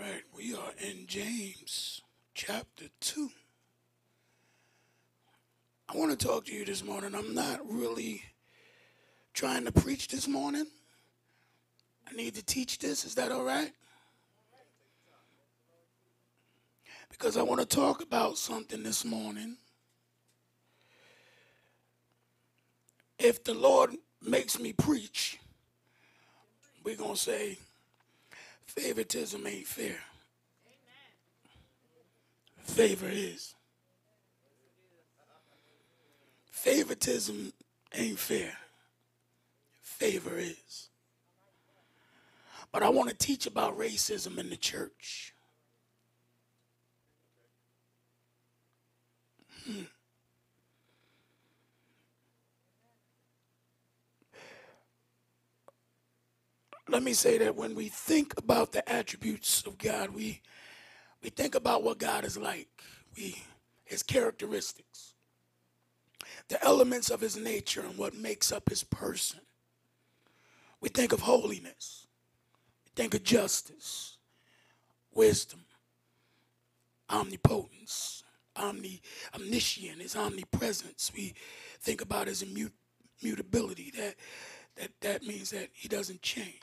right, we are in James chapter 2. I want to talk to you this morning. I'm not really trying to preach this morning. I need to teach this. Is that all right? Because I want to talk about something this morning. If the Lord makes me preach, we're going to say favoritism ain't fair. Favor is. Favoritism ain't fair. Favor is. But I want to teach about racism in the church. Hmm. Let me say that when we think about the attributes of God, we we think about what God is like. We his characteristics. The elements of his nature and what makes up his person. We think of holiness. We think of justice, wisdom, omnipotence, omni, omniscient, his omnipresence. We think about his immutability. That, that, that means that he doesn't change.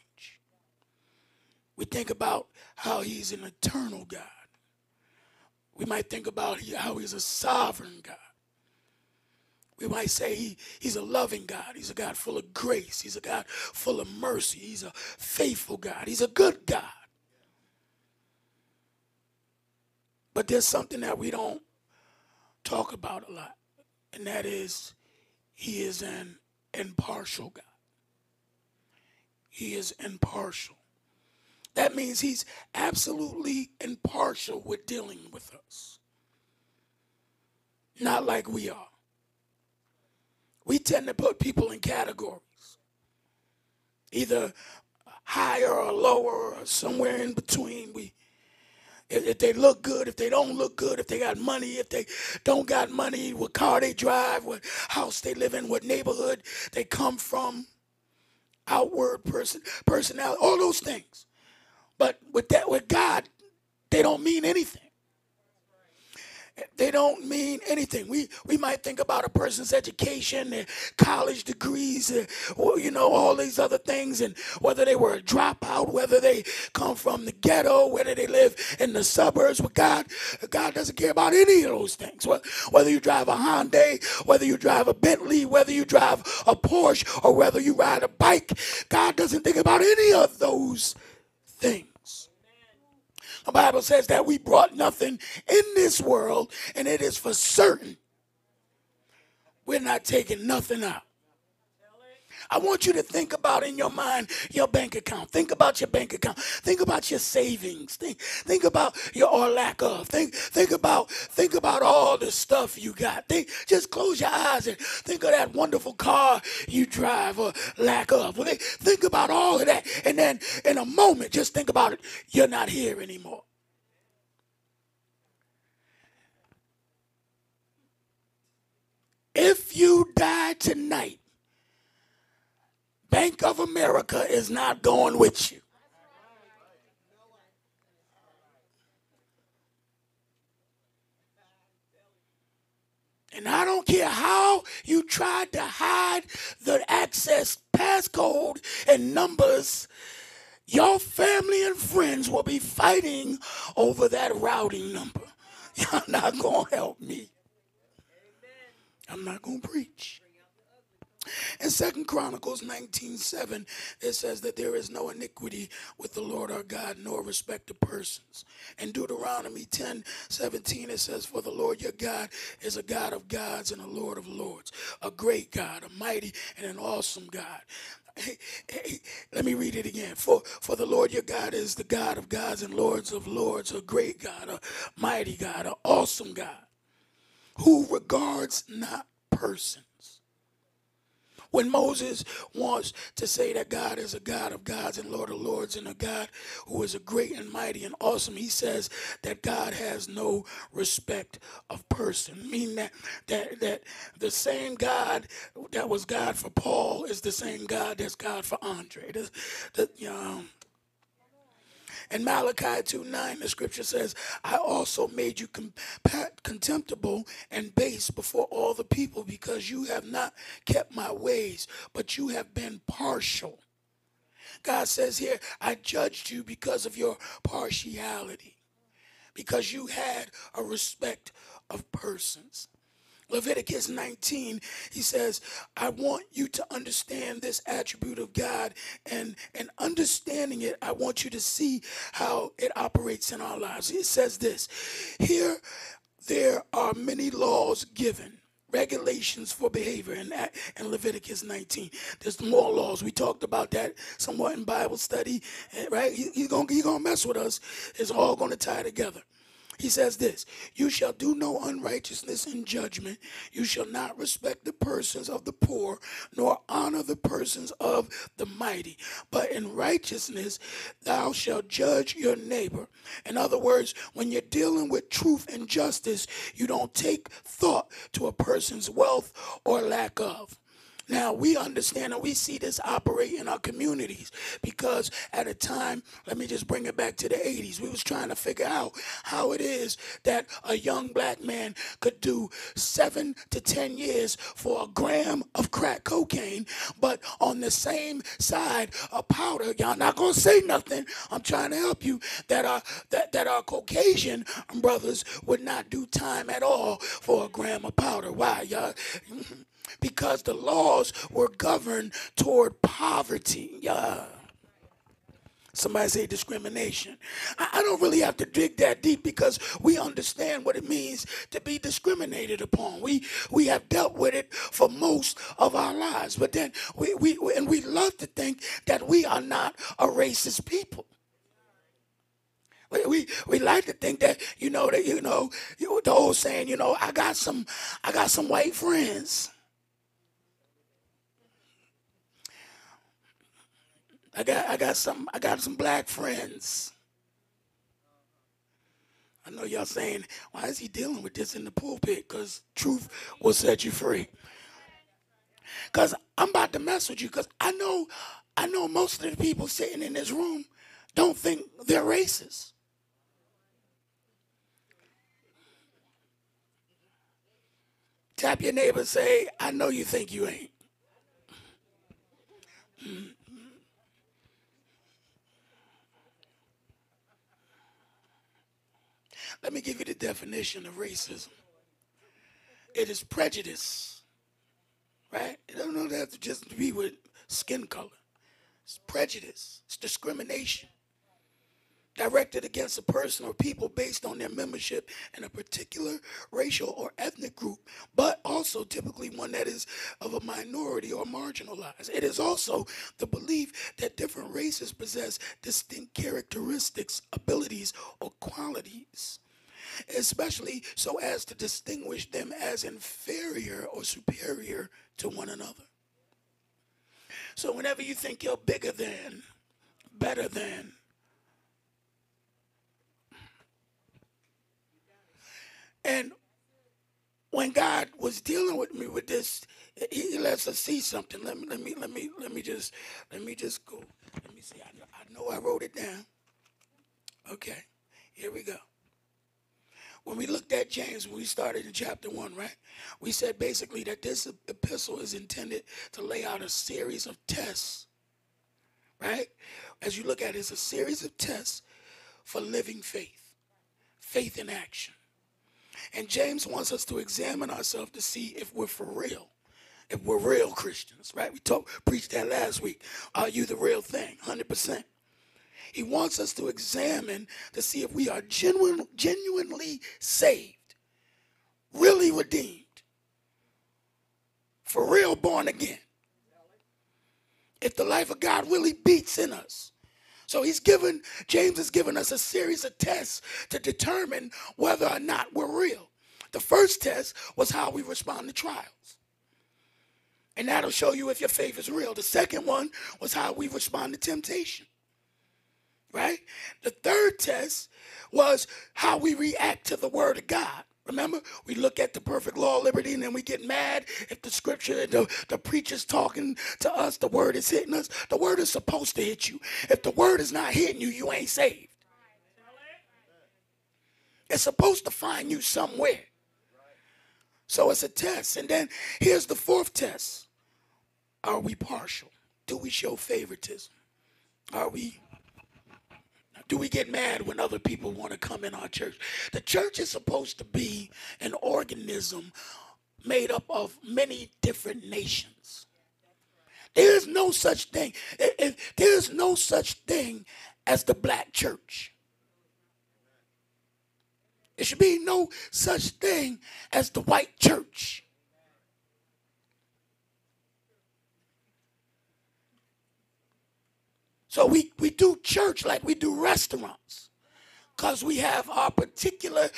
We think about how he's an eternal God. We might think about how he's a sovereign God. We might say he, he's a loving God. He's a God full of grace. He's a God full of mercy. He's a faithful God. He's a good God. But there's something that we don't talk about a lot, and that is he is an impartial God. He is impartial. That means he's absolutely impartial with dealing with us. Not like we are. We tend to put people in categories, either higher or lower or somewhere in between. We if they look good, if they don't look good, if they got money, if they don't got money, what car they drive, what house they live in, what neighborhood they come from, outward person personality, all those things. But with that, with God, they don't mean anything. They don't mean anything. We we might think about a person's education, their college degrees, you know, all these other things, and whether they were a dropout, whether they come from the ghetto, whether they live in the suburbs. With God, God doesn't care about any of those things. Whether you drive a Hyundai, whether you drive a Bentley, whether you drive a Porsche, or whether you ride a bike, God doesn't think about any of those things. The Bible says that we brought nothing in this world, and it is for certain we're not taking nothing out. I want you to think about in your mind your bank account. Think about your bank account. Think about your savings. Think think about your or lack of. Think think about think about all the stuff you got. Think just close your eyes and think of that wonderful car you drive or lack of. Think about all of that, and then in a moment, just think about it. You're not here anymore. If you die tonight, Bank of America is not going with you. And I don't care how you tried to hide the access passcode and numbers, your family and friends will be fighting over that routing number. You're not going to help me. I'm not going to preach. In Second Chronicles 19:7, it says that there is no iniquity with the Lord our God, nor respect of persons. In Deuteronomy 10:17, it says, For the Lord your God is a God of gods and a Lord of lords, a great God, a mighty and an awesome God. Hey, hey, let me read it again. For, for the Lord your God is the God of gods and lords of lords, a great God, a mighty God, an awesome God, who regards not persons when Moses wants to say that God is a God of gods and Lord of lords and a God who is a great and mighty and awesome, he says that God has no respect of person. Meaning that that that the same God that was God for Paul is the same God that's God for Andre. The, the, um, In Malachi 2 9, the scripture says, I also made you contemptible and base before all the people because you have not kept my ways, but you have been partial. God says here, I judged you because of your partiality, because you had a respect of persons. Leviticus 19, he says, I want you to understand this attribute of God, and, and understanding it, I want you to see how it operates in our lives. It says this Here there are many laws given regulations for behavior in, in Leviticus 19. There's more laws. We talked about that somewhat in Bible study, eh, right? He, he's going he gonna mess with us. It's all to tie together. He says this You shall do no unrighteousness in judgment. You shall not respect the persons of the poor, nor honor the persons of the mighty. But in righteousness thou shalt judge your neighbor. In other words, when you're dealing with truth and justice, you don't take thought to a person's wealth or lack of. Now we understand and we see this operate in our communities because at a time, let me just bring it back to the 80s, we was trying to figure out how it is that a young black man could do seven to 10 years for a gram of crack cocaine, but on the same side, a powder, y'all not gonna say nothing. I'm trying to help you that our that, that our Caucasian brothers would not do time at all for a gram of powder. Why, y'all? because the laws were governed toward poverty. Yeah. Somebody say discrimination. I, don't really have to dig that deep because we understand what it means to be discriminated upon. We we have dealt with it for most of our lives, but then we, we and we love to think that we are not a racist people. We, we, we like to think that you know that you know the old saying you know I got some I got some white friends. I got I got some I got some black friends. I know y'all saying, why is he dealing with this in the pulpit? Because truth will set you free. Because I'm about to mess with you because I know I know most of the people sitting in this room don't think they're racist. Tap your neighbor say, I know you think you ain't. Mm. Let me give you the definition of racism it is prejudice, right? It don't have to just be with skin color. It's prejudice, it's discrimination directed against a person or people based on their membership in a particular racial or ethnic group, but also typically one that is of a minority or marginalized. It is also the belief that different races possess distinct characteristics, abilities, or qualities especially so as to distinguish them as inferior or superior to one another. So whenever you think you're bigger than, better than, and when God was dealing with me with this, he lets us see something. Let me, let me, let me, let me just, let me just go. Let me see. I know I, know I wrote it down. Okay, here we go when we looked at James, when we started in chapter one, right? We said basically that this epistle is intended to lay out a series of tests, right? As you look at it, it's a series of tests for living faith, faith in action. And James wants us to examine ourselves to see if we're for real, if we're real Christians, right? We talked, preached that last week. Are you the real thing? 100%. He wants us to examine to see if we are genuine, genuinely saved, really redeemed, for real born again. If the life of God really beats in us. So he's given, James has given us a series of tests to determine whether or not we're real. The first test was how we respond to trials. And that'll show you if your faith is real. The second one was how we respond to temptation right? The third test was how we react to the word of God. Remember, we look at the perfect law of liberty and then we get mad if the scripture, the, the preacher's talking to us, the word is hitting us. The word is supposed to hit you. If the word is not hitting you, you ain't saved. It's supposed to find you somewhere. So it's a test. And then here's the fourth test Are we partial? Do we show favoritism? Are we do we get mad when other people want to come in our church? The church is supposed to be an organism made up of many different nations. There is no such thing. There is no such thing as the black church. There should be no such thing as the white church. So we, we do church like we do restaurants because we have our particular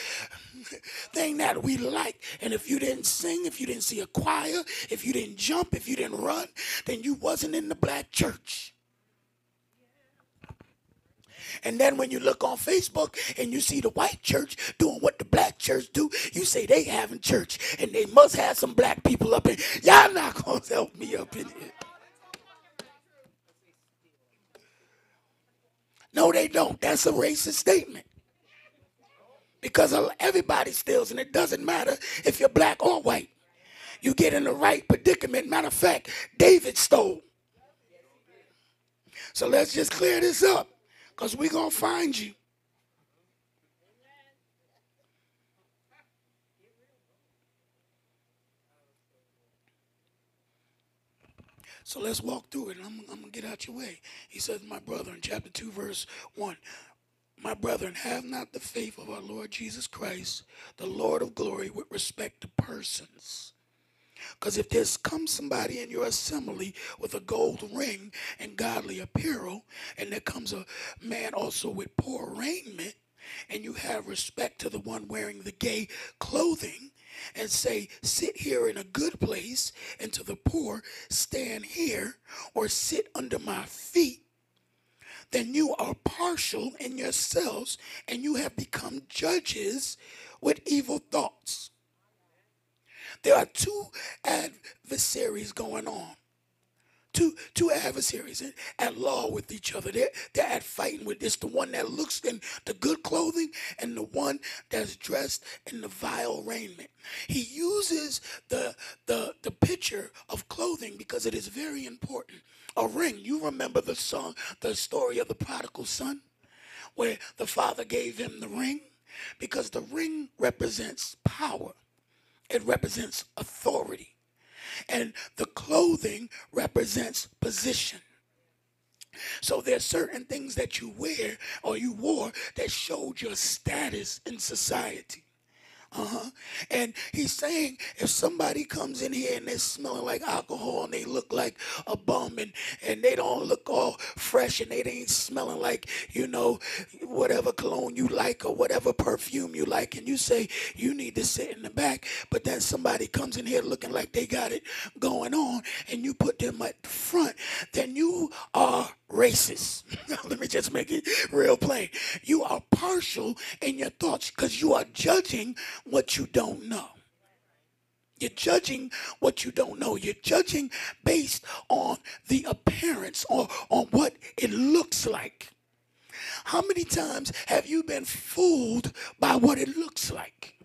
thing that we like. And if you didn't sing, if you didn't see a choir, if you didn't jump, if you didn't run, then you wasn't in the black church. And then when you look on Facebook and you see the white church doing what the black church do, you say they having church and they must have some black people up in. Y'all not gonna help me up in here. No, they don't. That's a racist statement. Because everybody steals, and it doesn't matter if you're black or white. You get in the right predicament. Matter of fact, David stole. So let's just clear this up because we're going to find you. So let's walk through it, and I'm, I'm going to get out your way. He says, My brother, in chapter 2, verse 1, My brethren, have not the faith of our Lord Jesus Christ, the Lord of glory, with respect to persons. Because if there's come somebody in your assembly with a gold ring and godly apparel, and there comes a man also with poor raiment, and you have respect to the one wearing the gay clothing, and say, Sit here in a good place, and to the poor, Stand here or sit under my feet, then you are partial in yourselves and you have become judges with evil thoughts. There are two adversaries going on two two adversaries at law with each other. They're, they're at fighting with this the one that looks in the good clothing and the one that's dressed in the vile raiment. He uses the the the picture of clothing because it is very important. A ring. You remember the song, the story of the prodigal son, where the father gave him the ring because the ring represents power. It represents authority and the clothing represents position. So there's certain things that you wear or you wore that showed your status in society. Uh-huh. And he's saying if somebody comes in here and they're smelling like alcohol and they look like a bum and, and they don't look all fresh and they ain't smelling like, you know, whatever cologne you like or whatever perfume you like, and you say you need to sit in the back, but then somebody comes in here looking like they got it going on and you put them at the front, then you are racist. Let me just make it real plain. You are partial in your thoughts because you are judging what you don't know. You're judging what you don't know. You're judging based on the appearance or on what it looks like. How many times have you been fooled by what it looks like?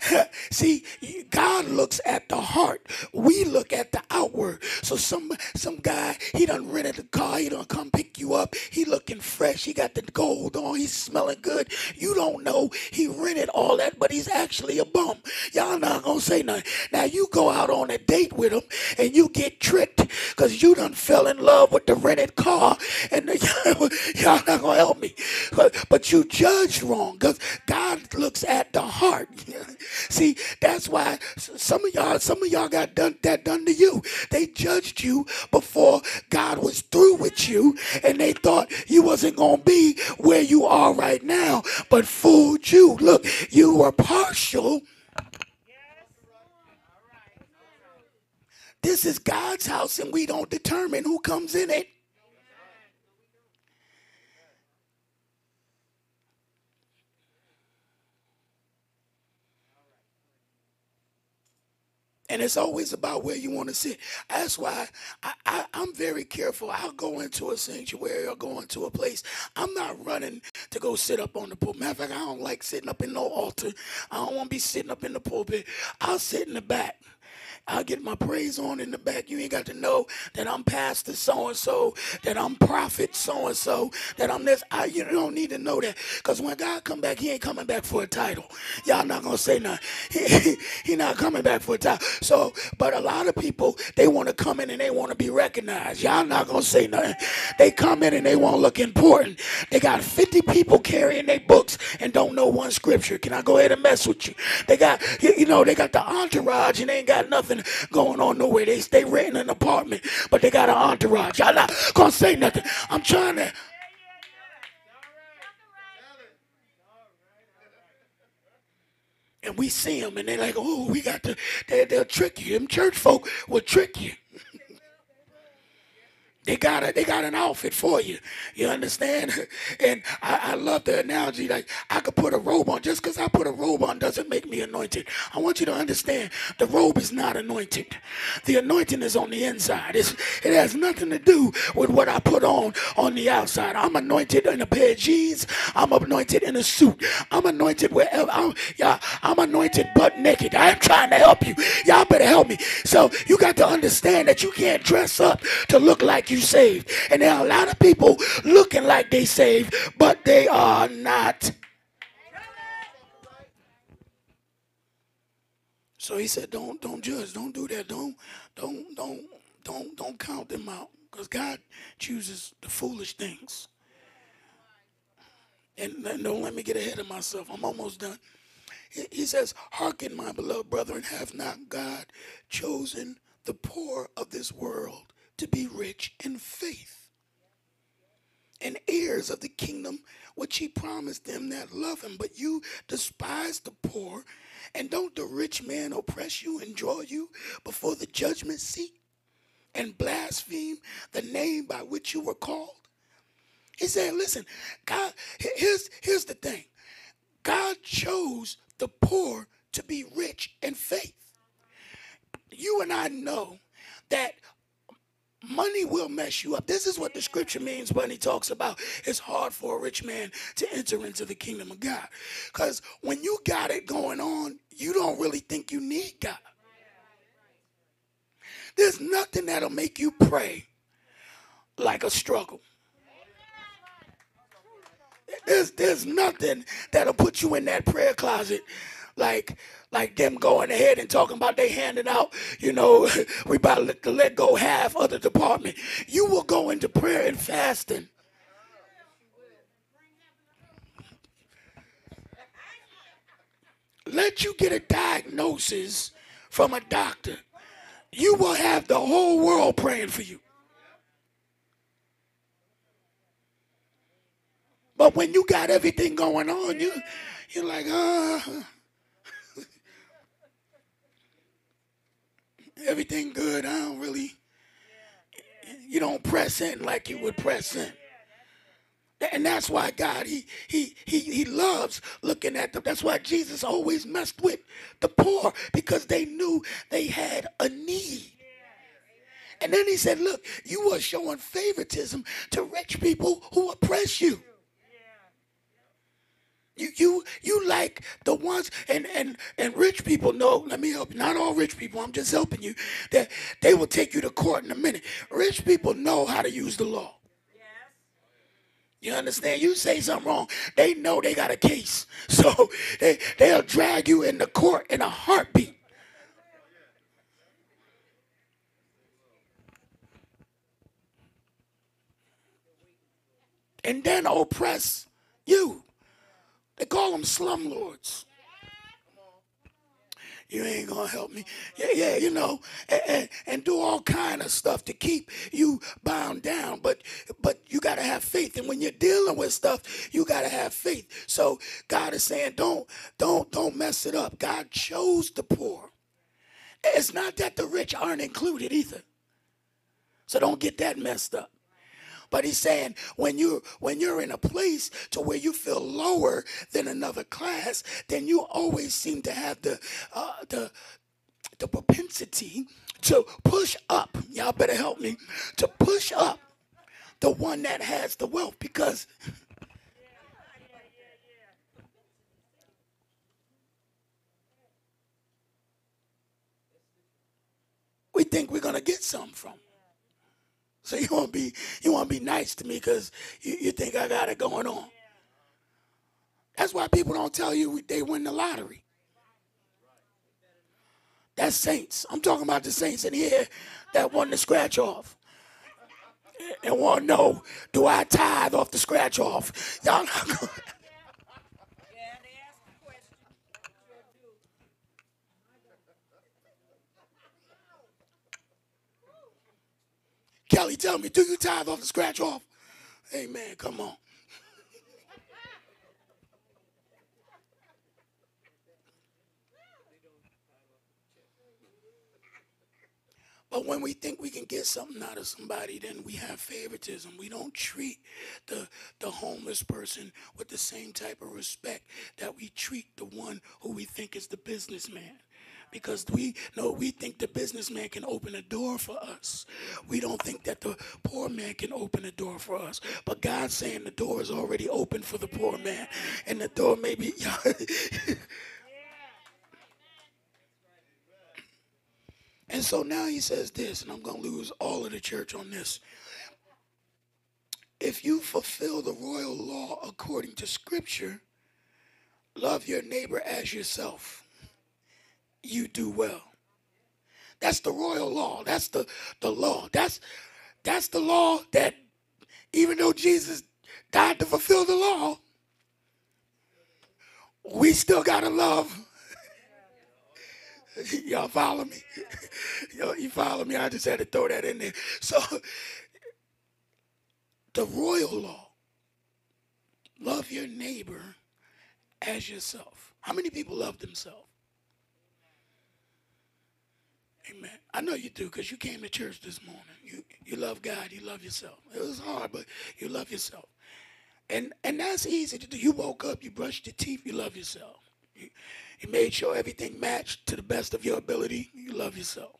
See, God looks at the heart. We look at the outward. So some some guy, he done rented a car, he done come pick you up. He looking fresh, he got the gold on, he's smelling good. You don't know he rented all that, but he's actually a bum. Y'all not gonna say nothing. Now you go out on a date with him and you get tricked because you done fell in love with the rented car and y'all not gonna help me. But, but you judged wrong because God looks at the heart. See, that's why some of y'all, some of y'all got done that done to you. They judged you before God was through with you, and they thought you wasn't gonna be where you are right now, but fooled you. Look, you were partial. This is God's house, and we don't determine who comes in it. And it's always about where you want to sit. That's why I, am very careful. I'll go into a sanctuary or go into a place. I'm not running to go sit up on the pulpit. Matter of fact, I don't like sitting up in no altar. I don't want to be sitting up in the pulpit. I'll sit in the back. I'll get my praise on in the back. You ain't got to know that I'm pastor so and so, that I'm prophet so and so, that I'm this. I, you don't need to know that because when God come back, He ain't coming back for a title. Y'all not gonna say nothing. He, he not coming back for a title. So, but a lot of people they want to come in and they want to be recognized. Y'all not gonna say nothing. They come in and they want to look important. They got 50 people carrying their books and don't know one scripture. Can I go ahead and mess with you? They got you know they got the entourage and they ain't got nothing nothing going on nowhere. They stay renting an apartment, but they got an entourage. Y'all not gonna say nothing. I'm trying to. And we see them, and they're like, "Oh, we got to." They, they'll trick you. Them church folk will trick you. They got a, they got an outfit for you. You understand? And I, I love the analogy. Like I could put a robe on. Just because I put a robe on doesn't make me anointed. I want you to understand the robe is not anointed. The anointing is on the inside. It's, it has nothing to do with what I put on on the outside. I'm anointed in a pair of jeans. I'm anointed in a suit. I'm anointed wherever. I'm, I'm anointed butt naked. I am trying to help you. Y'all better help me. So you got to understand that you can't dress up to look like you you saved. And there are a lot of people looking like they saved, but they are not. So he said, "Don't don't judge. Don't do that. Don't don't don't don't don't count them out, because God chooses the foolish things." And don't let me get ahead of myself. I'm almost done. He says, Hearken, my beloved brethren, have not God chosen the poor of this world to be rich in faith and heirs of the kingdom which he promised them that love him. But you despise the poor, and don't the rich man oppress you and draw you before the judgment seat and blaspheme the name by which you were called? He said, listen, God, here's, here's the thing. God chose the poor to be rich in faith. You and I know that Money will mess you up. This is what the scripture means when he talks about it's hard for a rich man to enter into the kingdom of God. Because when you got it going on, you don't really think you need God. There's nothing that'll make you pray like a struggle. There's, there's nothing that'll put you in that prayer closet like like them going ahead and talking about they handing out, you know, we about to let go half of the department. You will go into prayer and fasting. Let you get a diagnosis from a doctor. You will have the whole world praying for you. But when you got everything going on, you you're like. Uh, everything good. I don't really, you don't press in like you would press in. And that's why God, he, he, he, he loves looking at them. That's why Jesus always messed with the poor because they knew they had a need. And then he said, look, you are showing favoritism to rich people who oppress you. You you you like the ones and and and rich people know. Let me help you. Not all rich people. I'm just helping you. That they will take you to court in a minute. Rich people know how to use the law. You understand? You say something wrong, they know they got a case, so they they'll drag you in the court in a heartbeat. And then oppress you. They call them slumlords. You ain't gonna help me. Yeah, yeah, you know, and, and, and, do all kind of stuff to keep you bound down. But but you gotta have faith. And when you're dealing with stuff, you gotta have faith. So God is saying, don't, don't, don't mess it up. God chose the poor. It's not that the rich aren't included either. So don't get that messed up. But he's saying when you when you're in a place to where you feel lower than another class, then you always seem to have the uh, the the propensity to push up. Y'all better help me to push up the one that has the wealth because. we think we're going to get some from. So you want to be you want to be nice to me because you, you think I got it going on. That's why people don't tell you they win the lottery. That's saints. I'm talking about the saints in here that won the scratch off. And want to know, do I tithe off the scratch off? Y'all not Kelly, tell me, do you tithe off the scratch off? Amen. Come on. But when we think we can get something out of somebody, then we have favoritism. We don't treat the, the homeless person with the same type of respect that we treat the one who we think is the businessman. Because we know we think the businessman can open a door for us. We don't think that the poor man can open a door for us. But God's saying the door is already open for the poor man. And the door may be And so now he says this, and I'm going to lose all of the church on this. If you fulfill the royal law according to scripture, love your neighbor as yourself, you do well. That's the royal law. That's the, the law. That's that's the law that even though Jesus died to fulfill the law, we still gotta love Y'all follow me? Yo, you follow me? I just had to throw that in there. So, the royal law love your neighbor as yourself. How many people love themselves? Amen. I know you do because you came to church this morning. You you love God, you love yourself. It was hard, but you love yourself. And and that's easy to do. You woke up, you brushed your teeth, you love yourself. You, you made sure everything matched to the best of your ability. You love yourself.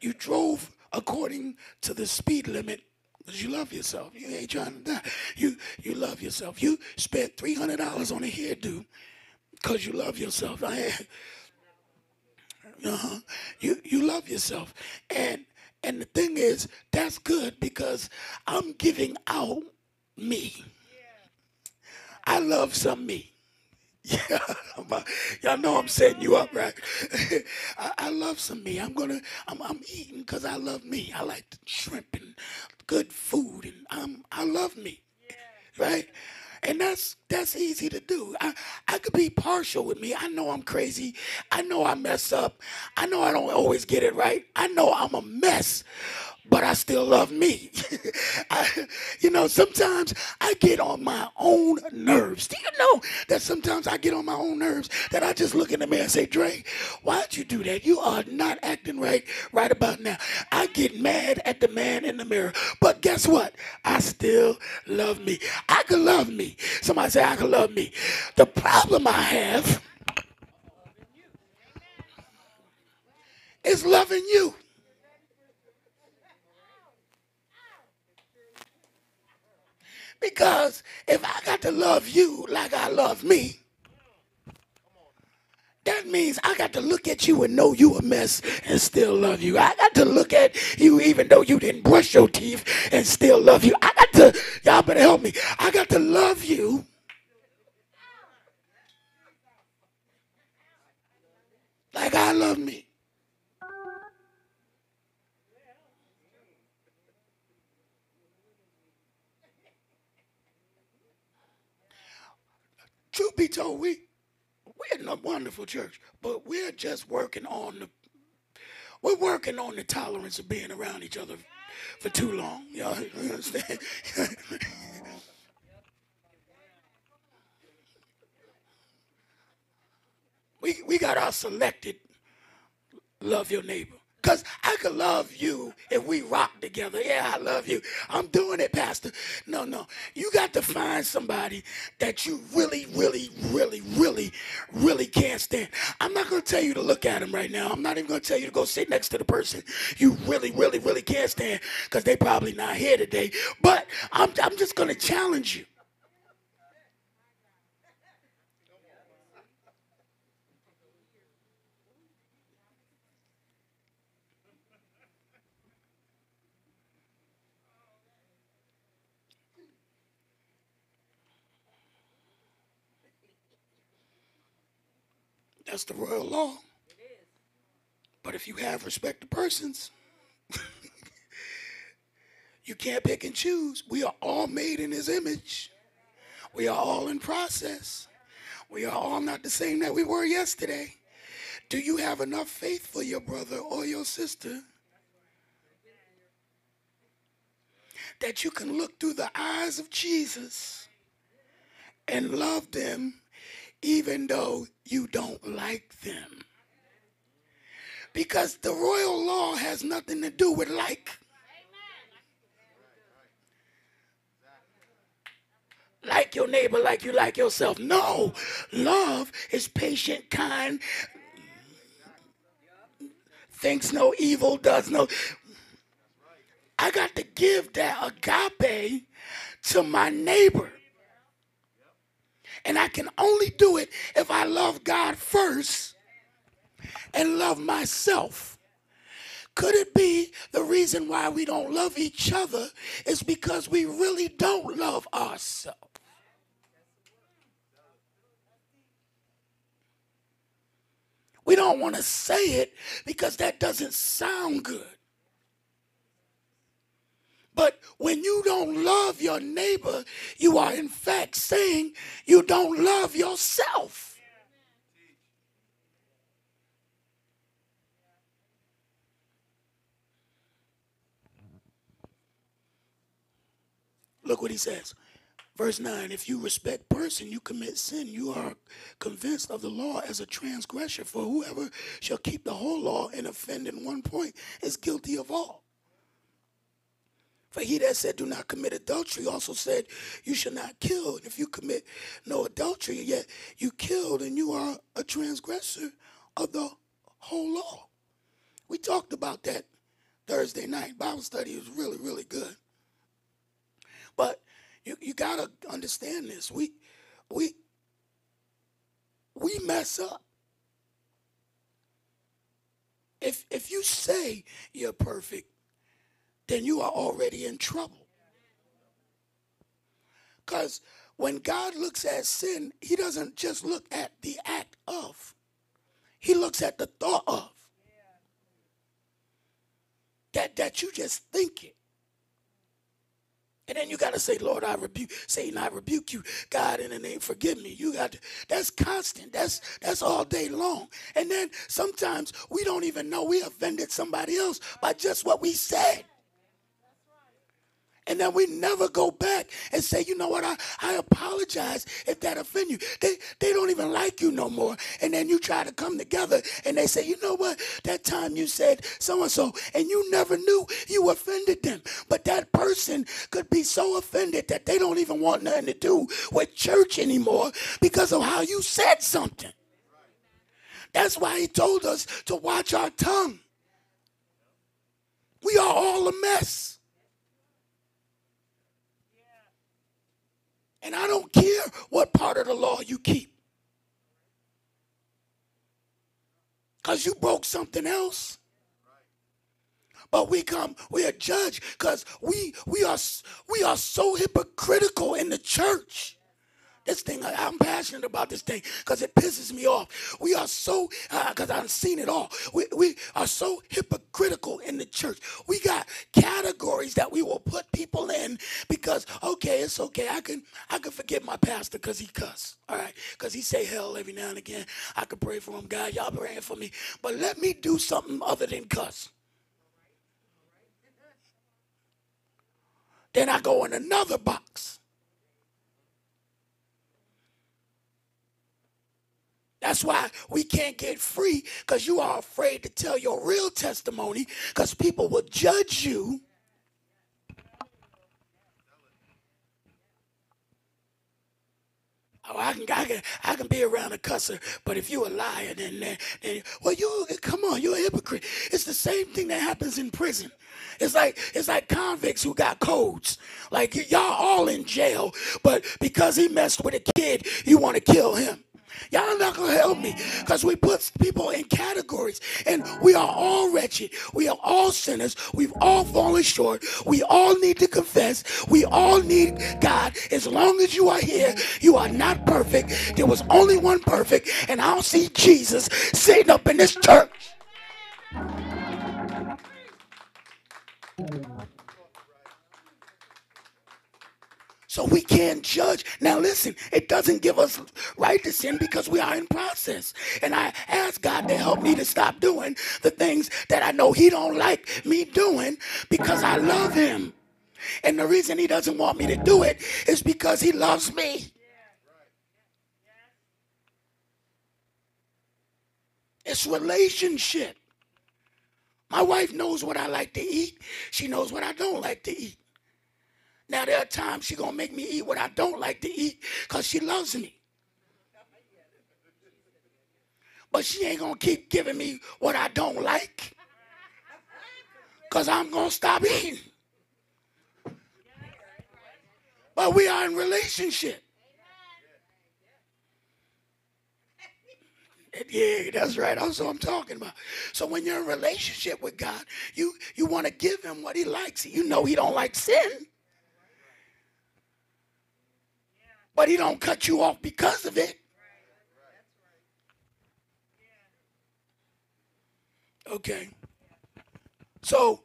You drove according to the speed limit because you love yourself. You ain't trying to die. You you love yourself. You spent three hundred dollars on a hairdo because you love yourself. Uh-huh. You you love yourself, and and the thing is that's good because I'm giving out me. I love some me. Yeah, y'all know I'm setting you up, right? I, I love some me. I'm gonna, I'm, I'm eating because I love me. I like shrimp and good food, and I'm, I love me, right? And that's that's easy to do. I, I could be partial with me. I know I'm crazy. I know I mess up. I know I don't always get it right. I know I'm a mess but I still love me. I, you know, sometimes I get on my own nerves. Do you know that sometimes I get on my own nerves that I just look in the mirror and say, Dre, why'd you do that? You are not acting right right about now. I get mad at the man in the mirror, but guess what? I still love me. I can love me. Somebody say, I can love me. The problem I have is loving you. Because if I got to love you like I love me, that means I got to look at you and know you a mess and still love you. I got to look at you even though you didn't brush your teeth and still love you. I got to, y'all better help me. I got to love you. Like I love me. Truth be told, we we're in a wonderful church, but we're just working on the we're working on the tolerance of being around each other for too long. Y'all understand? we we got our selected love your neighbor. Because I could love you if we rock together. Yeah, I love you. I'm doing it, Pastor. No, no. You got to find somebody that you really, really, really, really, really can't stand. I'm not going to tell you to look at them right now. I'm not even going to tell you to go sit next to the person you really, really, really can't stand because they probably not here today. But I'm, I'm just going to challenge you. That's the royal law. But if you have respect to persons, you can't pick and choose. We are all made in his image. We are all in process. We are all not the same that we were yesterday. Do you have enough faith for your brother or your sister that you can look through the eyes of Jesus and love them even though you don't like them? Because the royal law has nothing to do with like. Like your neighbor like you like yourself. No. Love is patient, kind, thinks no evil, does no. I got to give that agape to my neighbor. And I can only do it if I love God first and love myself. Could it be the reason why we don't love each other is because we really don't love ourselves? We don't want to say it because that doesn't sound good. But when you don't love your neighbor, you are in fact saying you don't love yourself. Look what he says. Verse 9 If you respect person, you commit sin. You are convinced of the law as a transgressor. For whoever shall keep the whole law and offend in one point is guilty of all. For he that said, Do not commit adultery, also said, You shall not kill. And if you commit no adultery, yet you killed, and you are a transgressor of the whole law. We talked about that Thursday night. Bible study was really, really good. But you, you gotta understand this. We we we mess up. If if you say you're perfect, then you are already in trouble. Because when God looks at sin, he doesn't just look at the act of. He looks at the thought of. That that you just think it. And then you got to say, Lord, I rebuke, Satan, I rebuke you. God, in the name, forgive me. You got to, that's constant. That's that's all day long. And then sometimes we don't even know we offended somebody else by just what we said. And then we never go back and say, you know what, I, I apologize if that offend you. They, they don't even like you no more. And then you try to come together and they say, you know what, that time you said so and so, and you never knew you offended them. But that person could be so offended that they don't even want nothing to do with church anymore because of how you said something. That's why he told us to watch our tongue. We are all a mess. And I don't care what part of the law you keep. Because you broke something else. But we come, we are judged because we we are we are so hypocritical in the church. This thing, I, am passionate about this thing because it pisses me off. We are so, because uh, I've seen it all. We, we are so hypocritical in the church. We got categories that we will put people in because, okay, it's okay. I can I can forgive my pastor because he cuss. All right, because he say hell every now and again. I can pray for him. God, y'all praying for me. But let me do something other than cuss. Then I go in another box. That's why we can't get free because you are afraid to tell your real testimony because people will judge you. Oh, I can, I can, I can be around a cusser, but if you a liar, then, then, then, well, you come on, you're a hypocrite. It's the same thing that happens in prison. It's like, it's like convicts who got codes. Like y'all all in jail, but because he messed with a kid, you want to kill him. Y'all are not gonna help me because we put people in categories and we are all wretched. We are all sinners. We've all fallen short. We all need to confess. We all need God. As long as you are here, you are not perfect. There was only one perfect, and I don't see Jesus sitting up in this church. So we can't judge. Now listen, it doesn't give us right to sin because we are in process. And I ask God to help me to stop doing the things that I know he don't like me doing because I love him. And the reason he doesn't want me to do it is because he loves me. It's relationship. My wife knows what I like to eat. She knows what I don't like to eat. Now there are times she gonna make me eat what I don't like to eat because she loves me. But she ain't gonna keep giving me what I don't like. Cause I'm gonna stop eating. But we are in relationship. Yeah, that's right. That's what I'm talking about. So when you're in relationship with God, you you want to give him what he likes. You know he don't like sin. But he don't cut you off because of it. Okay. So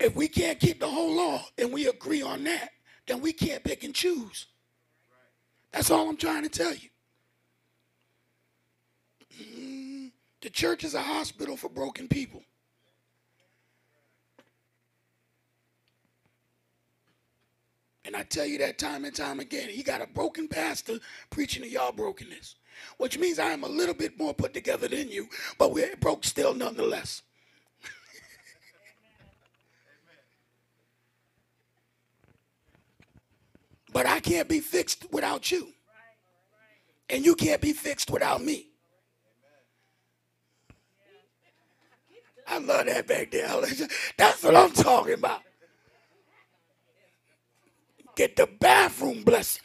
if we can't keep the whole law and we agree on that, then we can't pick and choose. That's all I'm trying to tell you. Mm, the church is a hospital for broken people. And I tell you that time and time again. He got a broken pastor preaching to y'all brokenness, which means I am a little bit more put together than you, but we're broke still nonetheless. but I can't be fixed without you. And you can't be fixed without me. I love that back there. That's what I'm talking about get the bathroom blessing.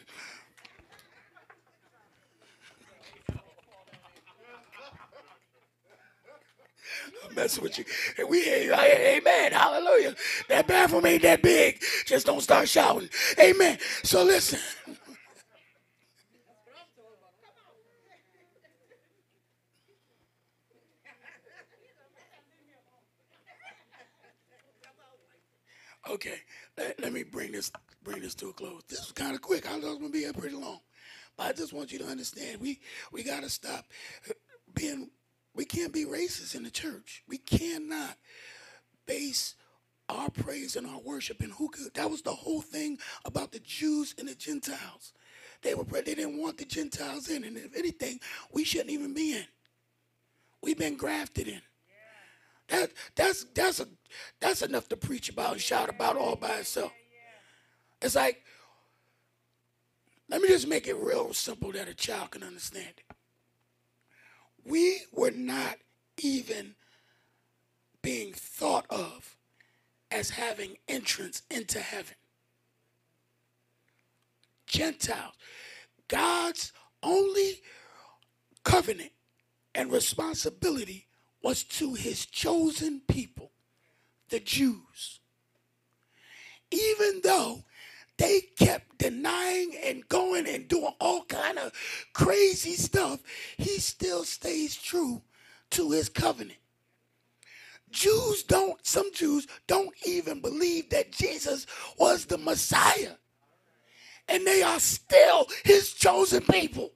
Messing with you. And we, amen, hallelujah. That bathroom ain't that big. Just don't start shouting. Amen. So listen. Okay, let, let me bring this bring this to a close. This was kind of quick. I was gonna be here pretty long, but I just want you to understand we we gotta stop being. We can't be racist in the church. We cannot base our praise and our worship in who could. That was the whole thing about the Jews and the Gentiles. They were they didn't want the Gentiles in, and if anything, we shouldn't even be in. We've been grafted in. That that's that's a that's enough to preach about and shout about all by itself. It's like, let me just make it real simple that a child can understand it. We were not even being thought of as having entrance into heaven. Gentiles, God's only covenant and responsibility was to his chosen people, the Jews. Even though they kept denying and going and doing all kind of crazy stuff, he still stays true to his covenant. Jews don't, some Jews don't even believe that Jesus was the Messiah. And they are still his chosen people.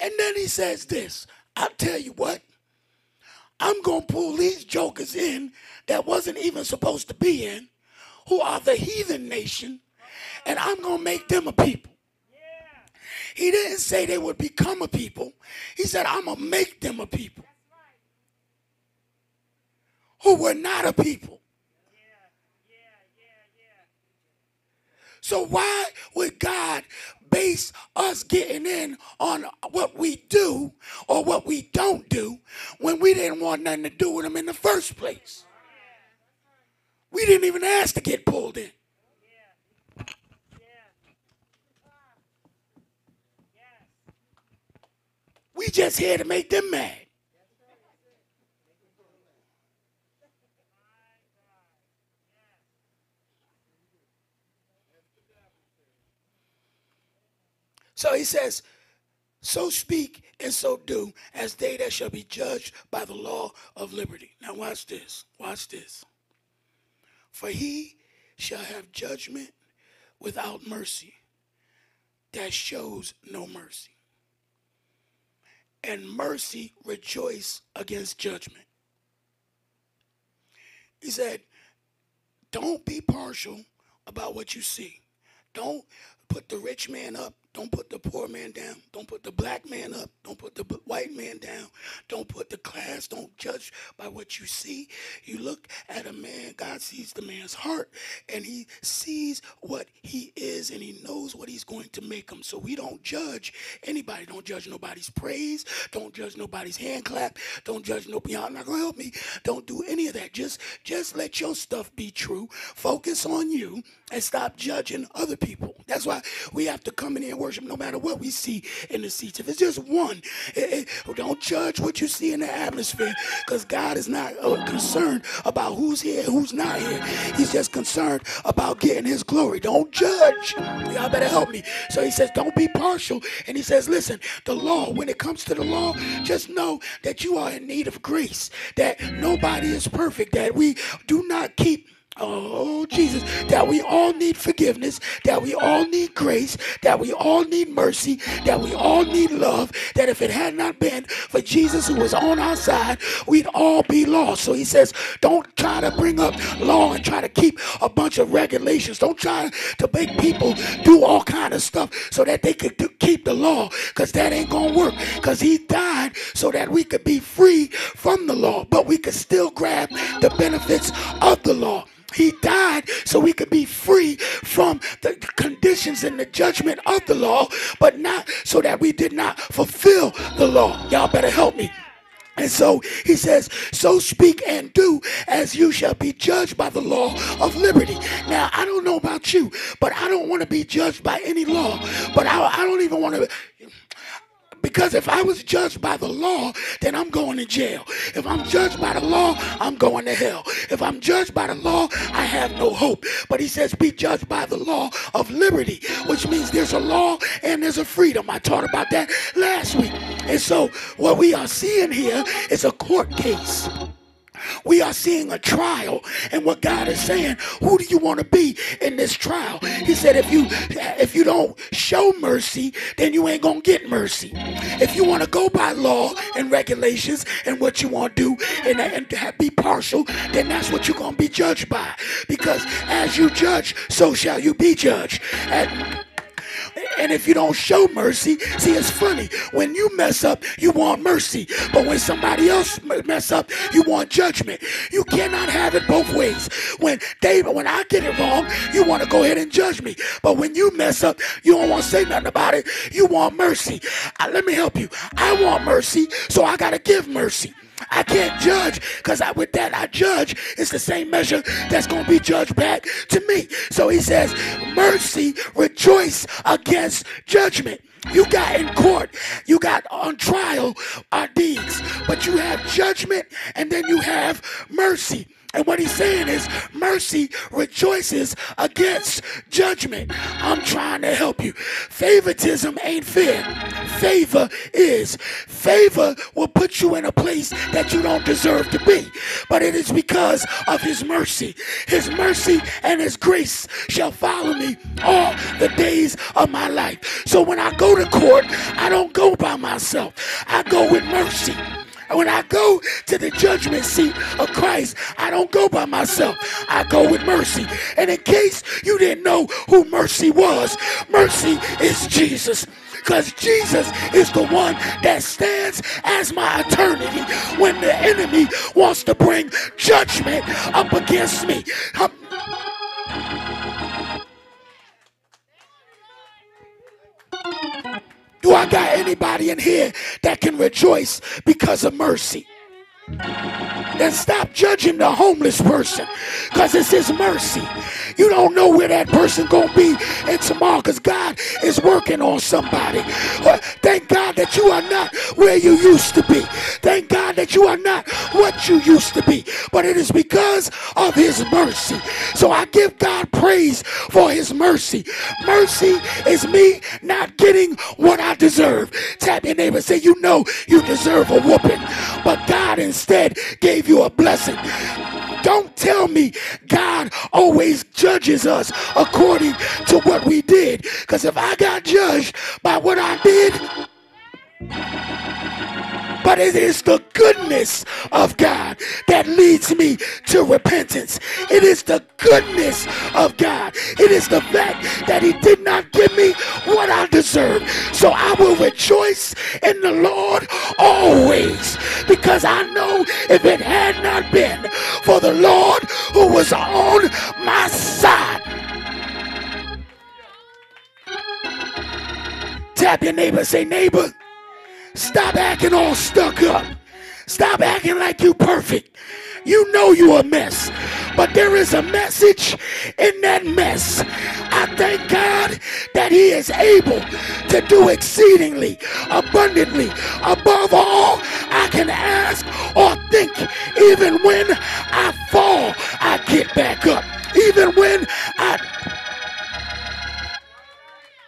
And then he says this I'll tell you what, I'm going to pull these jokers in that wasn't even supposed to be in, who are the heathen nation, and I'm going to make them a people. He didn't say they would become a people. He said, I'm going to make them a people who were not a people. So why would God base us getting in on what we do or what we don't do when we didn't want nothing to do with them in the first place? We didn't even ask to get pulled in. We just here to make them mad. So he says, so speak and so do as they that shall be judged by the law of liberty. Now, watch this. Watch this. For he shall have judgment without mercy that shows no mercy. And mercy rejoice against judgment. He said, Don't be partial about what you see. Don't put the rich man up don't put the poor man down. Don't put the black man up. Don't put the white man down. Don't put the class. Don't judge by what you see. You look at a man, God sees the man's heart, and he sees what he is, and he knows what he's going to make him. So we don't judge anybody. Don't judge nobody's praise. Don't judge nobody's hand clap. Don't judge nobody. Y'all not gonna help me. Don't do any of that. Just just let your stuff be true. Focus on you and stop judging other people. That's why we have to come in here and worship no matter what we see in the seats. If it's just one, it, it, don't judge what you see in the atmosphere because God is not uh, concerned about who's here, who's not here. He's just concerned about getting his glory. Don't judge. Y'all better help me. So he says, don't be partial. And he says, listen, the law, when it comes to the law, just know that you are in need of grace, that nobody is perfect, that we do not keep Oh, Jesus, that we all need forgiveness, that we all need grace, that we all need mercy, that we all need love, that if it had not been for Jesus who was on our side, we'd all be lost. So he says, don't try to bring up law and try to keep a bunch of regulations. Don't try to make people do all kind of stuff so that they could do, keep the law because that ain't going to work because he died so that we could be free from the law, but we could still grab the benefits of the law. He died so we could be free from the conditions and the judgment of the law, but not so that we did not fulfill the law. Y'all better help me. And so he says, So speak and do as you shall be judged by the law of liberty. Now, I don't know about you, but I don't want to be judged by any law. But I, I don't even want to. Because if I was judged by the law, then I'm going to jail. If I'm judged by the law, I'm going to hell. If I'm judged by the law, I have no hope. But he says, be judged by the law of liberty, which means there's a law and there's a freedom. I taught about that last week. And so what we are seeing here is a court case. We are seeing a trial, and what God is saying, who do you want to be in this trial? He said, if you if you don't show mercy, then you ain't gonna get mercy. If you want to go by law and regulations and what you want to do and, and be partial, then that's what you're gonna be judged by. Because as you judge, so shall you be judged. And and if you don't show mercy, see, it's funny. When you mess up, you want mercy. But when somebody else mess up, you want judgment. You cannot have it both ways. When David, when I get it wrong, you want to go ahead and judge me. But when you mess up, you don't want to say nothing about it. You want mercy. Uh, let me help you. I want mercy, so I got to give mercy. I can't judge because I, with that I judge, it's the same measure that's going to be judged back to me. So he says, mercy, rejoice against judgment. You got in court, you got on trial our deeds, but you have judgment and then you have mercy. And what he's saying is mercy rejoices against judgment. I'm trying to help you. Favoritism ain't fair. Favor is. Favor will put you in a place that you don't deserve to be. But it is because of his mercy. His mercy and his grace shall follow me all the days of my life. So when I go to court, I don't go by myself. I go with mercy. And when I go to the judgment seat of Christ, I don't go by myself. I go with mercy. And in case you didn't know who mercy was, mercy is Jesus because Jesus is the one that stands as my eternity when the enemy wants to bring judgment up against me. I'm Do I got anybody in here that can rejoice because of mercy? Then stop judging the homeless person because it's his mercy. You don't know where that person gonna be in tomorrow because God is working on somebody. Uh, thank God that you are not where you used to be. Thank God that you are not what you used to be. But it is because of his mercy. So I give God praise for his mercy. Mercy is me not getting what I deserve. Tap your neighbor say, You know you deserve a whooping. But God instead gave you a blessing. Don't tell me God always judges us according to what we did. Because if I got judged by what I did, but it is the goodness of God that leads me to repentance. It is the goodness of God. It is the fact that He did not give me what I deserve. So I will rejoice in the Lord always because I know if it had not been for the Lord who was on my side. Tap your neighbor, say, neighbor. Stop acting all stuck up. Stop acting like you perfect. You know you a mess. But there is a message in that mess. I thank God that he is able to do exceedingly abundantly above all I can ask or think. Even when I fall, I get back up. Even when I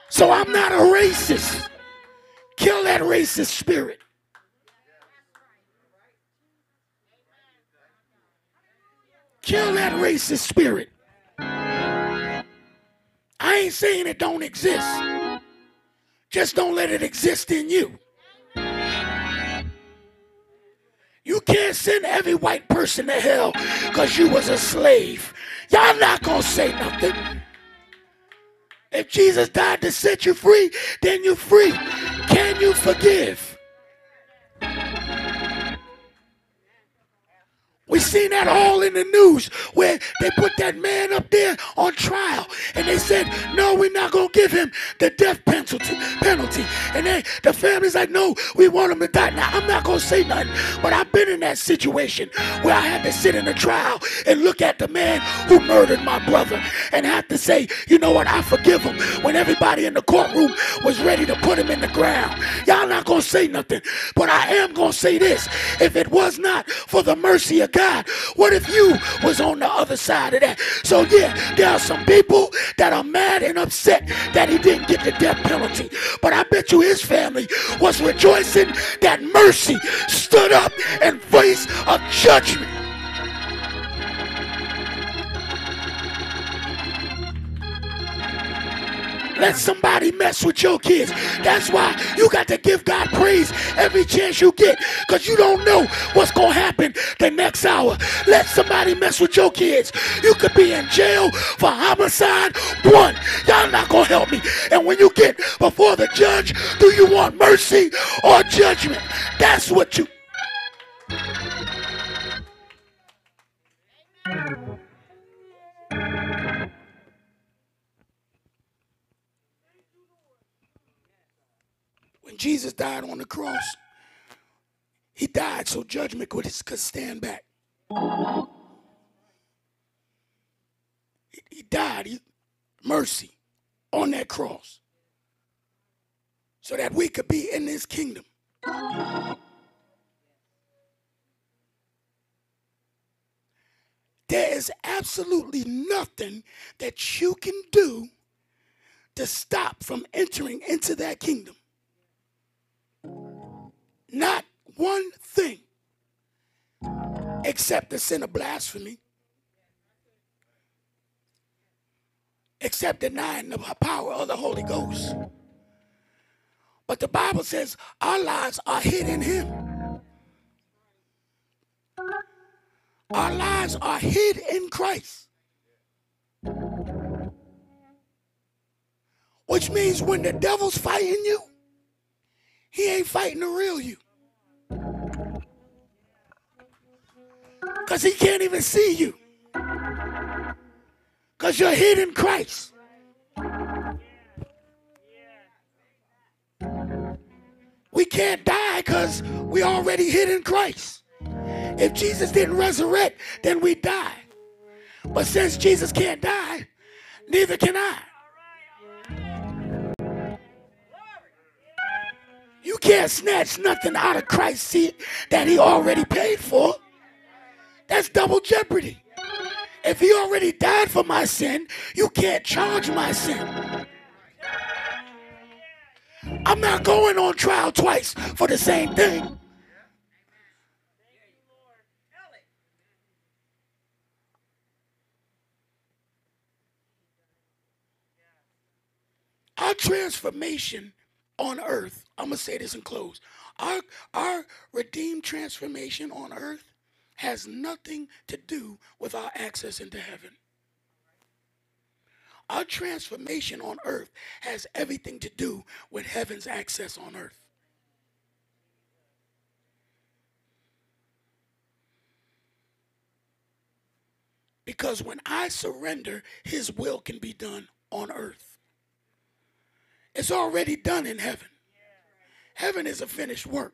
So I'm not a racist. Kill that racist spirit. Kill that racist spirit. I ain't saying it don't exist. Just don't let it exist in you. You can't send every white person to hell because you was a slave. Y'all not gonna say nothing. If Jesus died to set you free, then you're free. Can you forgive? We seen that all in the news where they put that man up there on trial and they said, no, we're not going to give him the death penalty. penalty. And the family's like, no, we want him to die. Now, I'm not going to say nothing, but I've been in that situation where I had to sit in a trial and look at the man who murdered my brother and have to say, you know what, I forgive him when everybody in the courtroom was ready to put him in the ground. Y'all not going to say nothing, but I am going to say this. If it was not for the mercy of God, God, what if you was on the other side of that? So yeah, there are some people that are mad and upset that he didn't get the death penalty. But I bet you his family was rejoicing that mercy stood up and faced a judgment. Let somebody mess with your kids. That's why you got to give God praise every chance you get because you don't know what's going to happen the next hour. Let somebody mess with your kids. You could be in jail for homicide one. Y'all not going to help me. And when you get before the judge, do you want mercy or judgment? That's what you. Jesus died on the cross, he died so judgment could, could stand back. He, he died, he, mercy, on that cross so that we could be in his kingdom. There is absolutely nothing that you can do to stop from entering into that kingdom. Not one thing except the sin of blasphemy, except denying the power of the Holy Ghost. But the Bible says our lives are hid in Him. Our lives are hid in Christ. Which means when the devil's fighting you, he ain't fighting the real you. Because he can't even see you. Because you're hidden Christ. We can't die because we already hid in Christ. If Jesus didn't resurrect, then we die. But since Jesus can't die, neither can I. can't snatch nothing out of Christ's seat that he already paid for. That's double jeopardy. If he already died for my sin, you can't charge my sin. I'm not going on trial twice for the same thing. Our transformation on earth, I'm to say this and close. Our, our redeemed transformation on earth has nothing to do with our access into heaven. Our transformation on earth has everything to do with heaven's access on earth. Because when I surrender, his will can be done on earth. It's already done in heaven. Heaven is a finished work.